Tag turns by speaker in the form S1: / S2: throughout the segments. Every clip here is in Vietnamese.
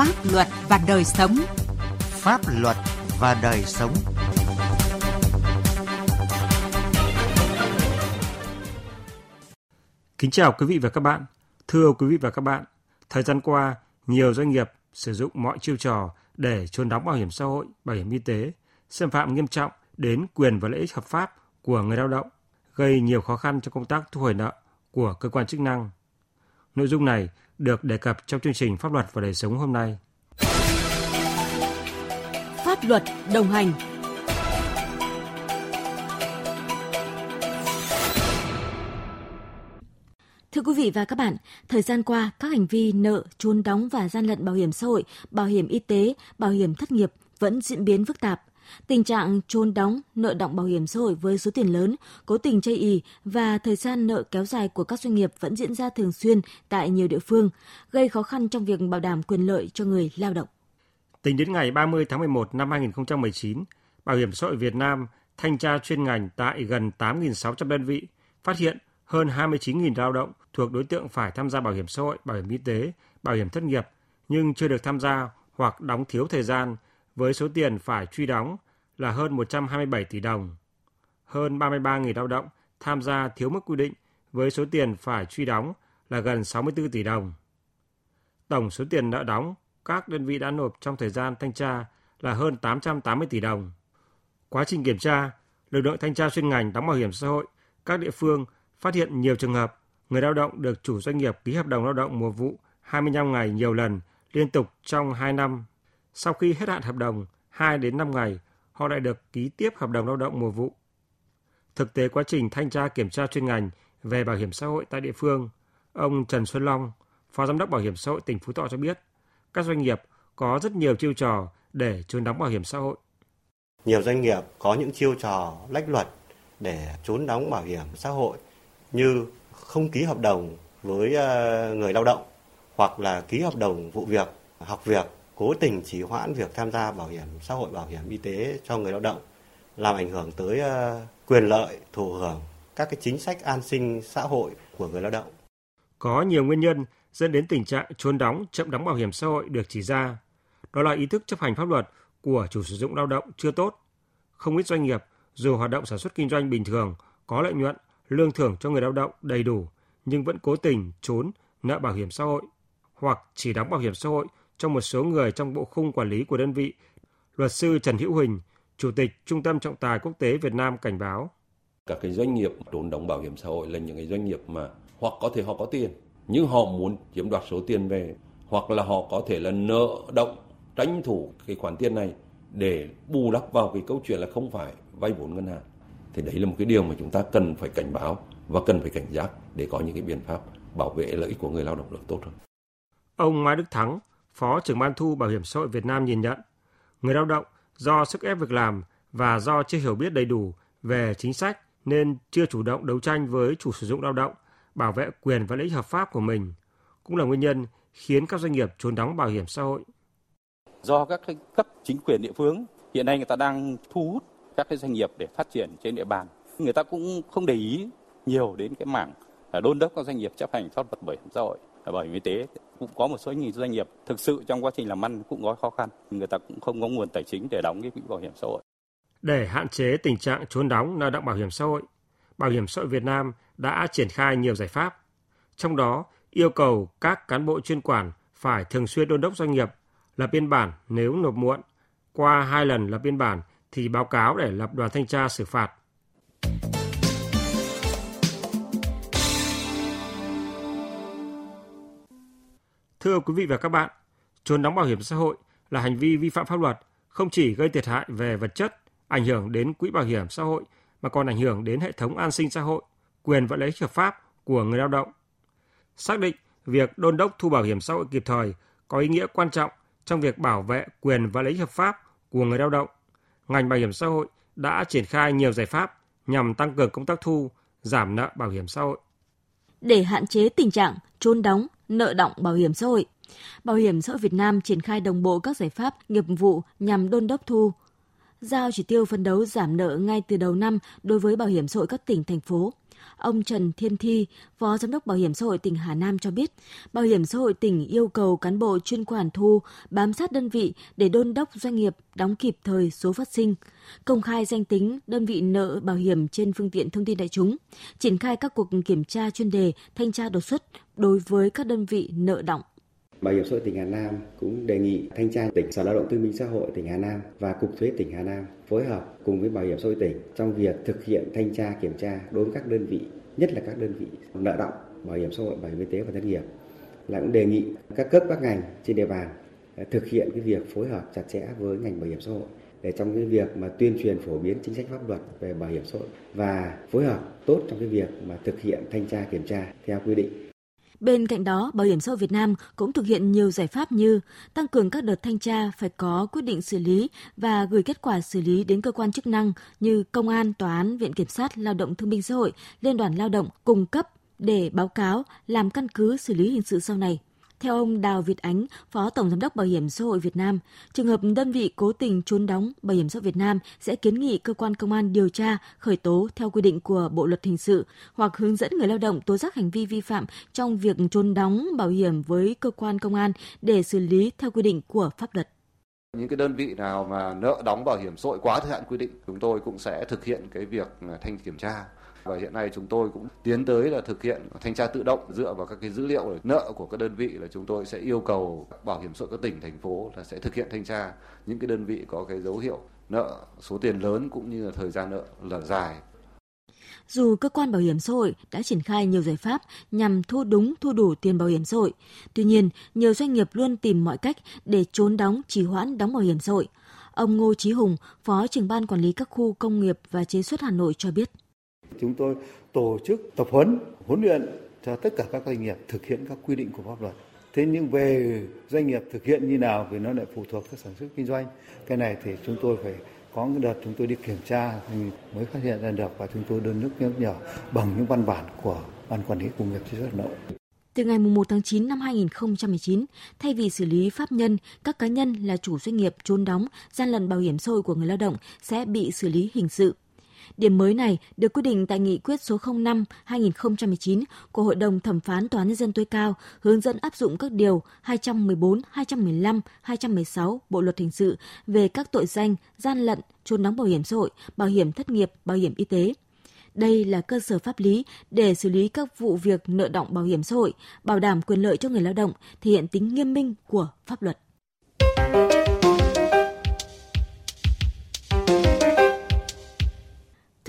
S1: pháp luật và đời sống.
S2: Pháp luật và đời sống.
S3: Kính chào quý vị và các bạn. Thưa quý vị và các bạn, thời gian qua, nhiều doanh nghiệp sử dụng mọi chiêu trò để trốn đóng bảo hiểm xã hội, bảo hiểm y tế, xâm phạm nghiêm trọng đến quyền và lợi ích hợp pháp của người lao động, gây nhiều khó khăn cho công tác thu hồi nợ của cơ quan chức năng. Nội dung này được đề cập trong chương trình Pháp luật và đời sống hôm nay.
S4: Pháp luật đồng hành Thưa quý vị và các bạn, thời gian qua, các hành vi nợ, trốn đóng và gian lận bảo hiểm xã hội, bảo hiểm y tế, bảo hiểm thất nghiệp vẫn diễn biến phức tạp. Tình trạng trốn đóng, nợ động bảo hiểm xã hội với số tiền lớn, cố tình chây ý và thời gian nợ kéo dài của các doanh nghiệp vẫn diễn ra thường xuyên tại nhiều địa phương, gây khó khăn trong việc bảo đảm quyền lợi cho người lao động.
S3: Tính đến ngày 30 tháng 11 năm 2019, Bảo hiểm xã hội Việt Nam thanh tra chuyên ngành tại gần 8.600 đơn vị, phát hiện hơn 29.000 lao động thuộc đối tượng phải tham gia bảo hiểm xã hội, bảo hiểm y tế, bảo hiểm thất nghiệp nhưng chưa được tham gia hoặc đóng thiếu thời gian với số tiền phải truy đóng là hơn 127 tỷ đồng. Hơn 33.000 lao động tham gia thiếu mức quy định với số tiền phải truy đóng là gần 64 tỷ đồng. Tổng số tiền nợ đóng các đơn vị đã nộp trong thời gian thanh tra là hơn 880 tỷ đồng. Quá trình kiểm tra, lực lượng thanh tra chuyên ngành đóng bảo hiểm xã hội các địa phương phát hiện nhiều trường hợp người lao động được chủ doanh nghiệp ký hợp đồng lao động mùa vụ 25 ngày nhiều lần liên tục trong 2 năm. Sau khi hết hạn hợp đồng 2 đến 5 ngày, họ lại được ký tiếp hợp đồng lao động mùa vụ. Thực tế quá trình thanh tra kiểm tra chuyên ngành về bảo hiểm xã hội tại địa phương, ông Trần Xuân Long, Phó Giám đốc Bảo hiểm xã hội tỉnh Phú Thọ cho biết, các doanh nghiệp có rất nhiều chiêu trò để trốn đóng bảo hiểm xã hội.
S5: Nhiều doanh nghiệp có những chiêu trò lách luật để trốn đóng bảo hiểm xã hội như không ký hợp đồng với ờ, người lao động hoặc là ký hợp đồng vụ việc, học việc, cố tình trì hoãn việc tham gia bảo hiểm xã hội, bảo hiểm y tế cho người lao động, làm ảnh hưởng tới ờ, quyền lợi, thụ hưởng các cái chính sách an sinh xã hội của người lao động.
S3: Có nhiều nguyên nhân dẫn đến tình trạng trốn đóng, chậm đóng bảo hiểm xã hội được chỉ ra. Đó là ý thức chấp hành pháp luật của chủ sử dụng lao động chưa tốt. Không ít doanh nghiệp dù hoạt động sản xuất kinh doanh bình thường, có lợi nhuận lương thưởng cho người lao động đầy đủ nhưng vẫn cố tình trốn nợ bảo hiểm xã hội hoặc chỉ đóng bảo hiểm xã hội cho một số người trong bộ khung quản lý của đơn vị. Luật sư Trần Hữu Huỳnh, Chủ tịch Trung tâm Trọng tài Quốc tế Việt Nam cảnh báo.
S6: Các cái doanh nghiệp trốn đóng bảo hiểm xã hội là những cái doanh nghiệp mà hoặc có thể họ có tiền nhưng họ muốn chiếm đoạt số tiền về hoặc là họ có thể là nợ động tranh thủ cái khoản tiền này để bù đắp vào cái câu chuyện là không phải vay vốn ngân hàng thì đấy là một cái điều mà chúng ta cần phải cảnh báo và cần phải cảnh giác để có những cái biện pháp bảo vệ lợi ích của người lao động được tốt hơn.
S3: Ông Mai Đức Thắng, Phó trưởng ban thu Bảo hiểm xã hội Việt Nam nhìn nhận, người lao động do sức ép việc làm và do chưa hiểu biết đầy đủ về chính sách nên chưa chủ động đấu tranh với chủ sử dụng lao động, bảo vệ quyền và lợi ích hợp pháp của mình, cũng là nguyên nhân khiến các doanh nghiệp trốn đóng bảo hiểm xã hội.
S7: Do các cấp chính quyền địa phương hiện nay người ta đang thu hút các cái doanh nghiệp để phát triển trên địa bàn. Người ta cũng không để ý nhiều đến cái mảng đôn đốc các doanh nghiệp chấp hành pháp luật bảo hiểm xã hội bảo hiểm y tế cũng có một số doanh nghiệp thực sự trong quá trình làm ăn cũng có khó khăn. Người ta cũng không có nguồn tài chính để đóng cái quỹ bảo hiểm xã hội.
S3: Để hạn chế tình trạng trốn đóng nợ động bảo hiểm xã hội, bảo hiểm xã hội Việt Nam đã triển khai nhiều giải pháp. Trong đó, yêu cầu các cán bộ chuyên quản phải thường xuyên đôn đốc doanh nghiệp, lập biên bản nếu nộp muộn. Qua hai lần lập biên bản thì báo cáo để lập đoàn thanh tra xử phạt. Thưa quý vị và các bạn, trốn đóng bảo hiểm xã hội là hành vi vi phạm pháp luật, không chỉ gây thiệt hại về vật chất, ảnh hưởng đến quỹ bảo hiểm xã hội mà còn ảnh hưởng đến hệ thống an sinh xã hội, quyền và lợi ích hợp pháp của người lao động. Xác định việc đôn đốc thu bảo hiểm xã hội kịp thời có ý nghĩa quan trọng trong việc bảo vệ quyền và lợi ích hợp pháp của người lao động ngành bảo hiểm xã hội đã triển khai nhiều giải pháp nhằm tăng cường công tác thu, giảm nợ bảo hiểm xã hội.
S4: Để hạn chế tình trạng trốn đóng, nợ động bảo hiểm xã hội, Bảo hiểm xã hội Việt Nam triển khai đồng bộ các giải pháp nghiệp vụ nhằm đôn đốc thu, giao chỉ tiêu phấn đấu giảm nợ ngay từ đầu năm đối với bảo hiểm xã hội các tỉnh thành phố. Ông Trần Thiên Thi, Phó Giám đốc Bảo hiểm xã hội tỉnh Hà Nam cho biết, Bảo hiểm xã hội tỉnh yêu cầu cán bộ chuyên quản thu bám sát đơn vị để đôn đốc doanh nghiệp đóng kịp thời số phát sinh, công khai danh tính đơn vị nợ bảo hiểm trên phương tiện thông tin đại chúng, triển khai các cuộc kiểm tra chuyên đề, thanh tra đột xuất đối với các đơn vị nợ động.
S1: Bảo hiểm xã hội tỉnh Hà Nam cũng đề nghị thanh tra tỉnh Sở Lao động Thương minh Xã hội tỉnh Hà Nam và Cục Thuế tỉnh Hà Nam phối hợp cùng với Bảo hiểm xã hội tỉnh trong việc thực hiện thanh tra kiểm tra đối với các đơn vị, nhất là các đơn vị nợ động bảo hiểm xã hội, bảo hiểm y tế và thất nghiệp. Là cũng đề nghị các cấp các ngành trên địa bàn à, thực hiện cái việc phối hợp chặt chẽ với ngành bảo hiểm xã hội để trong cái việc mà tuyên truyền phổ biến chính sách pháp luật về bảo hiểm xã hội và phối hợp tốt trong cái việc mà thực hiện thanh tra kiểm tra theo quy định
S4: Bên cạnh đó, Bảo hiểm xã hội Việt Nam cũng thực hiện nhiều giải pháp như tăng cường các đợt thanh tra phải có quyết định xử lý và gửi kết quả xử lý đến cơ quan chức năng như công an, tòa án, viện kiểm sát, lao động thương binh xã hội, liên đoàn lao động cung cấp để báo cáo làm căn cứ xử lý hình sự sau này. Theo ông Đào Việt Ánh, Phó Tổng Giám đốc Bảo hiểm xã hội Việt Nam, trường hợp đơn vị cố tình trốn đóng, Bảo hiểm xã hội Việt Nam sẽ kiến nghị cơ quan công an điều tra, khởi tố theo quy định của Bộ luật hình sự hoặc hướng dẫn người lao động tố giác hành vi vi phạm trong việc trốn đóng bảo hiểm với cơ quan công an để xử lý theo quy định của pháp luật.
S8: Những cái đơn vị nào mà nợ đóng bảo hiểm xã hội quá thời hạn quy định, chúng tôi cũng sẽ thực hiện cái việc thanh kiểm tra và hiện nay chúng tôi cũng tiến tới là thực hiện thanh tra tự động dựa vào các cái dữ liệu nợ của các đơn vị là chúng tôi sẽ yêu cầu bảo hiểm xã hội các tỉnh thành phố là sẽ thực hiện thanh tra những cái đơn vị có cái dấu hiệu nợ số tiền lớn cũng như là thời gian nợ là dài
S4: dù cơ quan bảo hiểm xã hội đã triển khai nhiều giải pháp nhằm thu đúng thu đủ tiền bảo hiểm xã hội, tuy nhiên nhiều doanh nghiệp luôn tìm mọi cách để trốn đóng trì hoãn đóng bảo hiểm xã hội. Ông Ngô Chí Hùng, Phó trưởng ban quản lý các khu công nghiệp và chế xuất Hà Nội cho biết.
S9: Chúng tôi tổ chức tập huấn, huấn luyện cho tất cả các doanh nghiệp thực hiện các quy định của pháp luật. Thế nhưng về doanh nghiệp thực hiện như nào thì nó lại phụ thuộc các sản xuất kinh doanh. Cái này thì chúng tôi phải có cái đợt chúng tôi đi kiểm tra thì mới phát hiện ra được và chúng tôi đơn nước nhắc nhở bằng những văn bản của ban quản lý công nghiệp chế xuất Hà Nội.
S4: Từ ngày 1 tháng 9 năm 2019, thay vì xử lý pháp nhân, các cá nhân là chủ doanh nghiệp trốn đóng, gian lận bảo hiểm xã hội của người lao động sẽ bị xử lý hình sự. Điểm mới này được quy định tại nghị quyết số 05-2019 của Hội đồng Thẩm phán Tòa án Nhân dân tối cao hướng dẫn áp dụng các điều 214, 215, 216 Bộ Luật Hình sự về các tội danh gian lận, trốn đóng bảo hiểm xã hội, bảo hiểm thất nghiệp, bảo hiểm y tế. Đây là cơ sở pháp lý để xử lý các vụ việc nợ động bảo hiểm xã hội, bảo đảm quyền lợi cho người lao động, thể hiện tính nghiêm minh của pháp luật.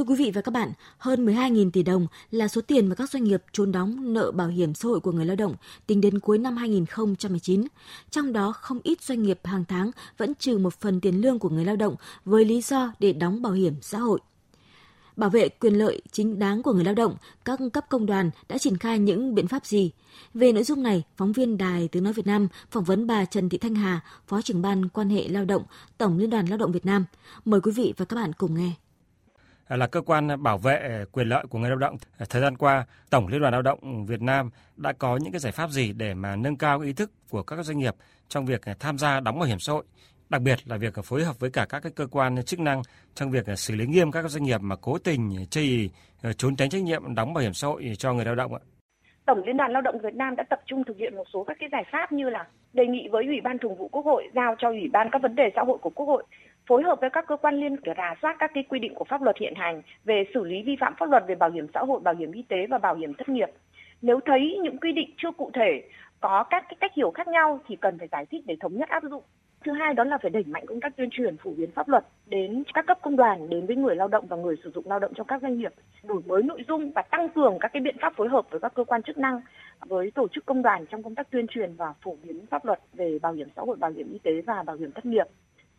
S4: Thưa quý vị và các bạn, hơn 12.000 tỷ đồng là số tiền mà các doanh nghiệp trốn đóng nợ bảo hiểm xã hội của người lao động tính đến cuối năm 2019. Trong đó không ít doanh nghiệp hàng tháng vẫn trừ một phần tiền lương của người lao động với lý do để đóng bảo hiểm xã hội. Bảo vệ quyền lợi chính đáng của người lao động, các cấp công đoàn đã triển khai những biện pháp gì? Về nội dung này, phóng viên Đài Tiếng Nói Việt Nam phỏng vấn bà Trần Thị Thanh Hà, Phó trưởng ban quan hệ lao động, Tổng Liên đoàn Lao động Việt Nam. Mời quý vị và các bạn cùng nghe
S3: là cơ quan bảo vệ ờ, quyền lợi của người lao động. Ờ, thời gian qua, Tổng Liên đoàn Lao động Việt Nam đã có những cái giải pháp gì để mà nâng cao ý thức của các doanh nghiệp trong việc ờ, tham gia đóng bảo hiểm xã hội, đặc biệt là việc phối hợp với cả các cái cơ quan chức năng trong việc xử lý nghiêm các doanh nghiệp mà cố tình chây trốn tránh trách nhiệm đóng bảo hiểm xã hội cho người lao động ạ.
S10: Tổng Liên đoàn Lao động Việt Nam đã tập trung thực hiện một số các cái giải pháp như là đề nghị với Ủy ban Thường vụ Quốc hội giao cho Ủy ban các vấn đề xã hội của Quốc hội phối hợp với các cơ quan liên để rà soát các cái quy định của pháp luật hiện hành về xử lý vi phạm pháp luật về bảo hiểm xã hội, bảo hiểm y tế và bảo hiểm thất nghiệp. Nếu thấy những quy định chưa cụ thể, có các cái cách hiểu khác nhau thì cần phải giải thích để thống nhất áp dụng. Thứ hai đó là phải đẩy mạnh công tác tuyên truyền phổ biến pháp luật đến các cấp công đoàn, đến với người lao động và người sử dụng lao động trong các doanh nghiệp, đổi mới nội dung và tăng cường các cái biện pháp phối hợp với các cơ quan chức năng, với tổ chức công đoàn trong công tác tuyên truyền và phổ biến pháp luật về bảo hiểm xã hội, bảo hiểm y tế và bảo hiểm thất nghiệp.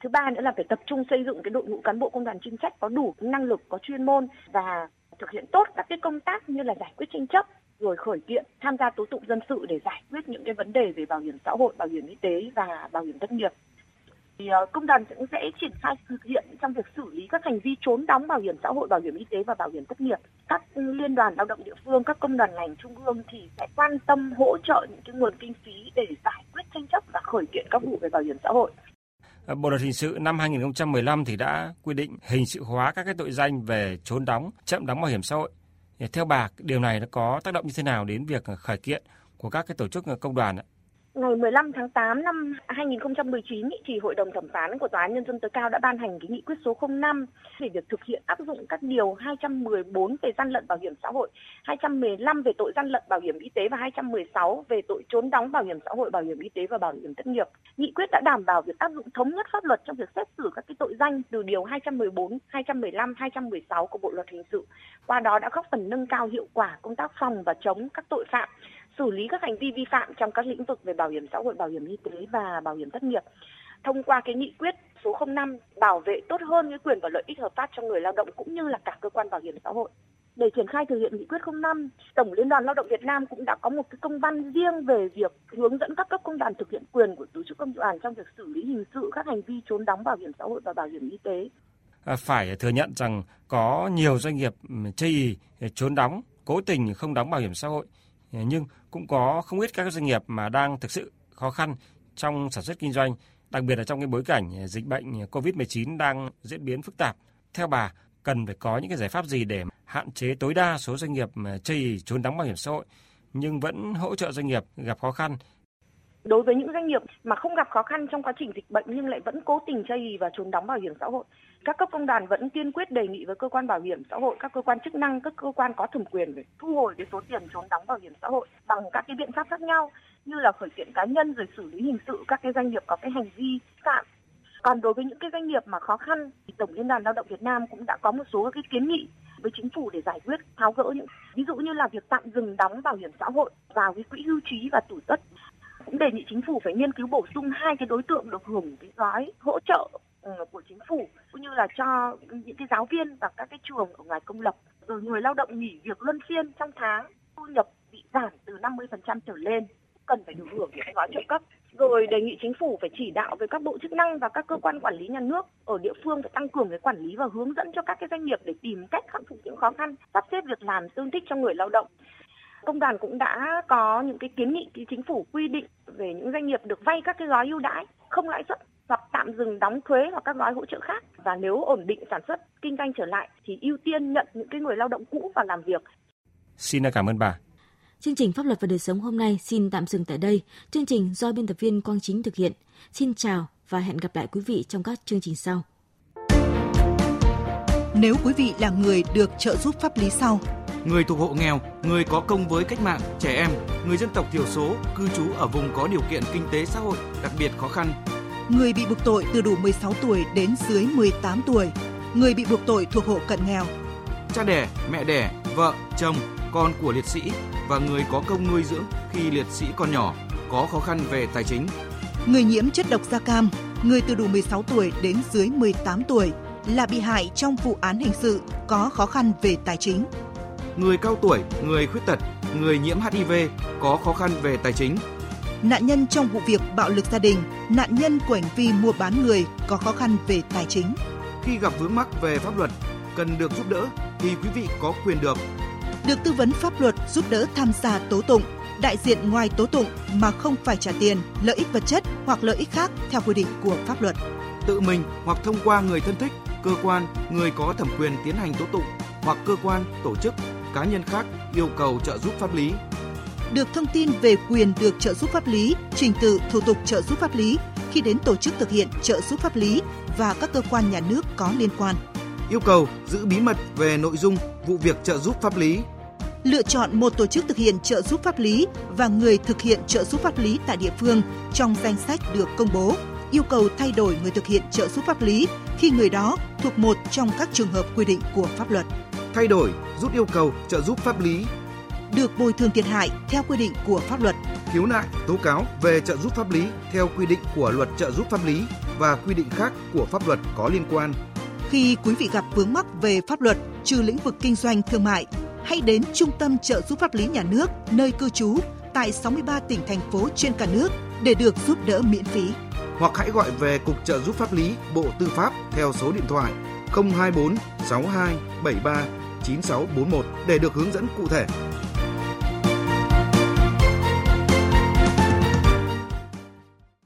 S10: Thứ ba nữa là phải tập trung xây dựng cái đội ngũ cán bộ công đoàn chuyên trách có đủ năng lực, có chuyên môn và thực hiện tốt các cái công tác như là giải quyết tranh chấp, rồi khởi kiện, tham gia tố tụng dân sự để giải quyết những cái vấn đề về bảo hiểm xã hội, bảo hiểm y tế và bảo hiểm thất nghiệp. Thì ờ, công đoàn cũng sẽ triển khai thực hiện trong việc xử lý các hành vi trốn đóng bảo hiểm xã hội, bảo hiểm y tế và bảo hiểm thất nghiệp. Các liên đoàn lao động địa phương, các công đoàn ngành trung ương thì sẽ quan tâm hỗ trợ những cái nguồn kinh phí để giải quyết tranh chấp và khởi kiện các vụ về bảo hiểm xã hội.
S3: Ờ, Bộ luật hình sự năm 2015 thì đã quy định hình sự hóa các cái tội danh về trốn đóng, chậm đóng bảo hiểm xã hội. Theo bà, điều này nó có tác động như thế nào đến việc ờ, khởi kiện của các cái tổ chức ờ, công đoàn ạ?
S10: Ngày 15 tháng 8 năm 2019 thì Hội đồng thẩm phán của Tòa án Nhân dân tối cao đã ban hành cái nghị quyết số 05 về việc thực hiện áp dụng các điều 214 về gian lận bảo hiểm xã hội, 215 về tội gian lận bảo hiểm y tế và 216 về tội trốn đóng bảo hiểm xã hội, bảo hiểm y tế và bảo hiểm thất nghiệp. Nghị quyết đã đảm bảo việc áp dụng thống nhất pháp luật trong việc xét xử các cái tội danh từ điều 214, 215, 216 của Bộ luật hình sự. Qua đó đã góp phần nâng cao hiệu quả công tác phòng và chống các tội phạm xử lý các hành vi vi phạm trong các lĩnh vực về bảo hiểm xã hội, bảo hiểm y tế và bảo hiểm thất nghiệp. Thông qua cái nghị quyết số 05 bảo vệ tốt hơn cái quyền và lợi ích hợp pháp cho người lao động cũng như là cả cơ quan bảo hiểm xã hội. Để triển khai thực hiện nghị quyết 05, Tổng Liên đoàn Lao động Việt Nam cũng đã có một cái công văn riêng về việc hướng dẫn các cấp công đoàn thực hiện quyền của tổ chức công đoàn trong việc xử lý hình sự các hành vi trốn đóng bảo hiểm xã hội và bảo hiểm y tế.
S3: À, phải thừa nhận rằng có nhiều doanh nghiệp ừ, chây ý ừ, trốn đóng, cố tình không đóng bảo hiểm xã hội nhưng cũng có không ít các doanh nghiệp mà đang thực sự khó khăn trong sản xuất kinh doanh, đặc biệt là trong cái bối cảnh à, dịch bệnh à, COVID-19 đang diễn biến phức tạp. Theo bà, cần phải có những cái giải pháp gì để hạn chế tối đa số doanh nghiệp à, chây trốn đóng bảo hiểm xã hội nhưng vẫn hỗ trợ doanh nghiệp gặp khó khăn
S10: đối với những doanh nghiệp mà không gặp khó khăn trong quá trình dịch bệnh nhưng lại vẫn cố tình chây và trốn đóng bảo hiểm xã hội, các cấp công đoàn vẫn kiên quyết đề nghị với cơ quan bảo hiểm xã hội, các cơ quan chức năng, các cơ quan có thẩm quyền để thu hồi cái số tiền trốn đóng bảo hiểm xã hội bằng các cái biện pháp khác nhau như là khởi kiện cá nhân rồi xử lý hình sự các cái doanh nghiệp có cái hành vi phạm. Còn đối với những cái doanh nghiệp mà khó khăn thì tổng liên đoàn lao động Việt Nam cũng đã có một số cái kiến nghị với chính phủ để giải quyết, tháo gỡ những, ví dụ như là việc tạm dừng đóng bảo hiểm xã hội vào cái quỹ hưu trí và tủ tuất cũng đề nghị chính phủ phải nghiên cứu bổ sung hai cái đối tượng được hưởng cái gói hỗ trợ ừ, của chính phủ, cũng như là cho những cái giáo viên và các cái trường ở ngoài công lập. Rồi người lao động nghỉ việc luân phiên trong tháng, thu nhập bị giảm từ 50% trở lên cần phải được hưởng những gói trợ cấp. Rồi đề nghị chính phủ phải chỉ đạo với các bộ chức năng và các cơ quan quản lý nhà nước ở địa phương phải tăng cường cái quản lý và hướng dẫn cho các cái doanh nghiệp để tìm cách khắc phục những khó khăn, sắp xếp việc làm tương thích cho người lao động công đoàn cũng đã có những cái kiến nghị cái chính phủ quy định về những doanh nghiệp được vay các cái gói ưu đãi không lãi suất hoặc tạm dừng đóng thuế hoặc các gói hỗ trợ khác và nếu ổn định sản xuất kinh doanh trở lại thì ưu tiên nhận những cái người lao động cũ vào làm việc.
S3: Xin cảm ơn bà.
S4: Chương trình Pháp luật và đời sống hôm nay xin tạm dừng tại đây. Chương trình do biên tập viên Quang Chính thực hiện. Xin chào và hẹn gặp lại quý vị trong các chương trình sau.
S11: Nếu quý vị là người được trợ giúp pháp lý sau
S12: người thuộc hộ nghèo, người có công với cách mạng, trẻ em, người dân tộc thiểu số cư trú ở vùng có điều kiện kinh tế xã hội đặc biệt khó khăn.
S11: Người bị buộc tội từ đủ 16 tuổi đến dưới 18 tuổi, người bị buộc tội thuộc hộ cận nghèo.
S12: Cha đẻ, mẹ đẻ, vợ, chồng, con của liệt sĩ và người có công nuôi dưỡng khi liệt sĩ còn nhỏ có khó khăn về tài chính.
S11: Người nhiễm chất độc da cam, người từ đủ 16 tuổi đến dưới 18 tuổi là bị hại trong vụ án hình sự có khó khăn về tài chính
S12: người cao tuổi, người khuyết tật, người nhiễm HIV có khó khăn về tài chính.
S11: Nạn nhân trong vụ việc bạo lực gia đình, nạn nhân của hành vi mua bán người có khó khăn về tài chính.
S12: Khi gặp vướng mắc về pháp luật, cần được giúp đỡ thì quý vị có quyền được
S11: được tư vấn pháp luật giúp đỡ tham gia tố tụng, đại diện ngoài tố tụng mà không phải trả tiền, lợi ích vật chất hoặc lợi ích khác theo quy định của pháp luật.
S12: Tự mình hoặc thông qua người thân thích, cơ quan, người có thẩm quyền tiến hành tố tụng hoặc cơ quan, tổ chức cá nhân khác yêu cầu trợ giúp pháp lý.
S11: Được thông tin về quyền được trợ giúp pháp lý, trình tự thủ tục trợ giúp pháp lý khi đến tổ chức thực hiện trợ giúp pháp lý và các cơ quan nhà nước có liên quan.
S12: Yêu cầu giữ bí mật về nội dung vụ việc trợ giúp pháp lý.
S11: Lựa chọn một tổ chức thực hiện trợ giúp pháp lý và người thực hiện trợ giúp pháp lý tại địa phương trong danh sách được công bố. Yêu cầu thay đổi người thực hiện trợ giúp pháp lý khi người đó thuộc một trong các trường hợp quy định của pháp luật
S12: thay đổi, rút yêu cầu trợ giúp pháp lý,
S11: được bồi thường thiệt hại theo quy định của pháp luật,
S12: khiếu nại, tố cáo về trợ giúp pháp lý theo quy định của luật trợ giúp pháp lý và quy định khác của pháp luật có liên quan.
S11: Khi quý vị gặp vướng mắc về pháp luật trừ lĩnh vực kinh doanh thương mại, hãy đến Trung tâm trợ giúp pháp lý nhà nước nơi cư trú tại 63 tỉnh thành phố trên cả nước để được giúp đỡ miễn phí.
S12: Hoặc hãy gọi về Cục trợ giúp pháp lý Bộ Tư pháp theo số điện thoại 024 62 73 9641 để được hướng dẫn cụ thể.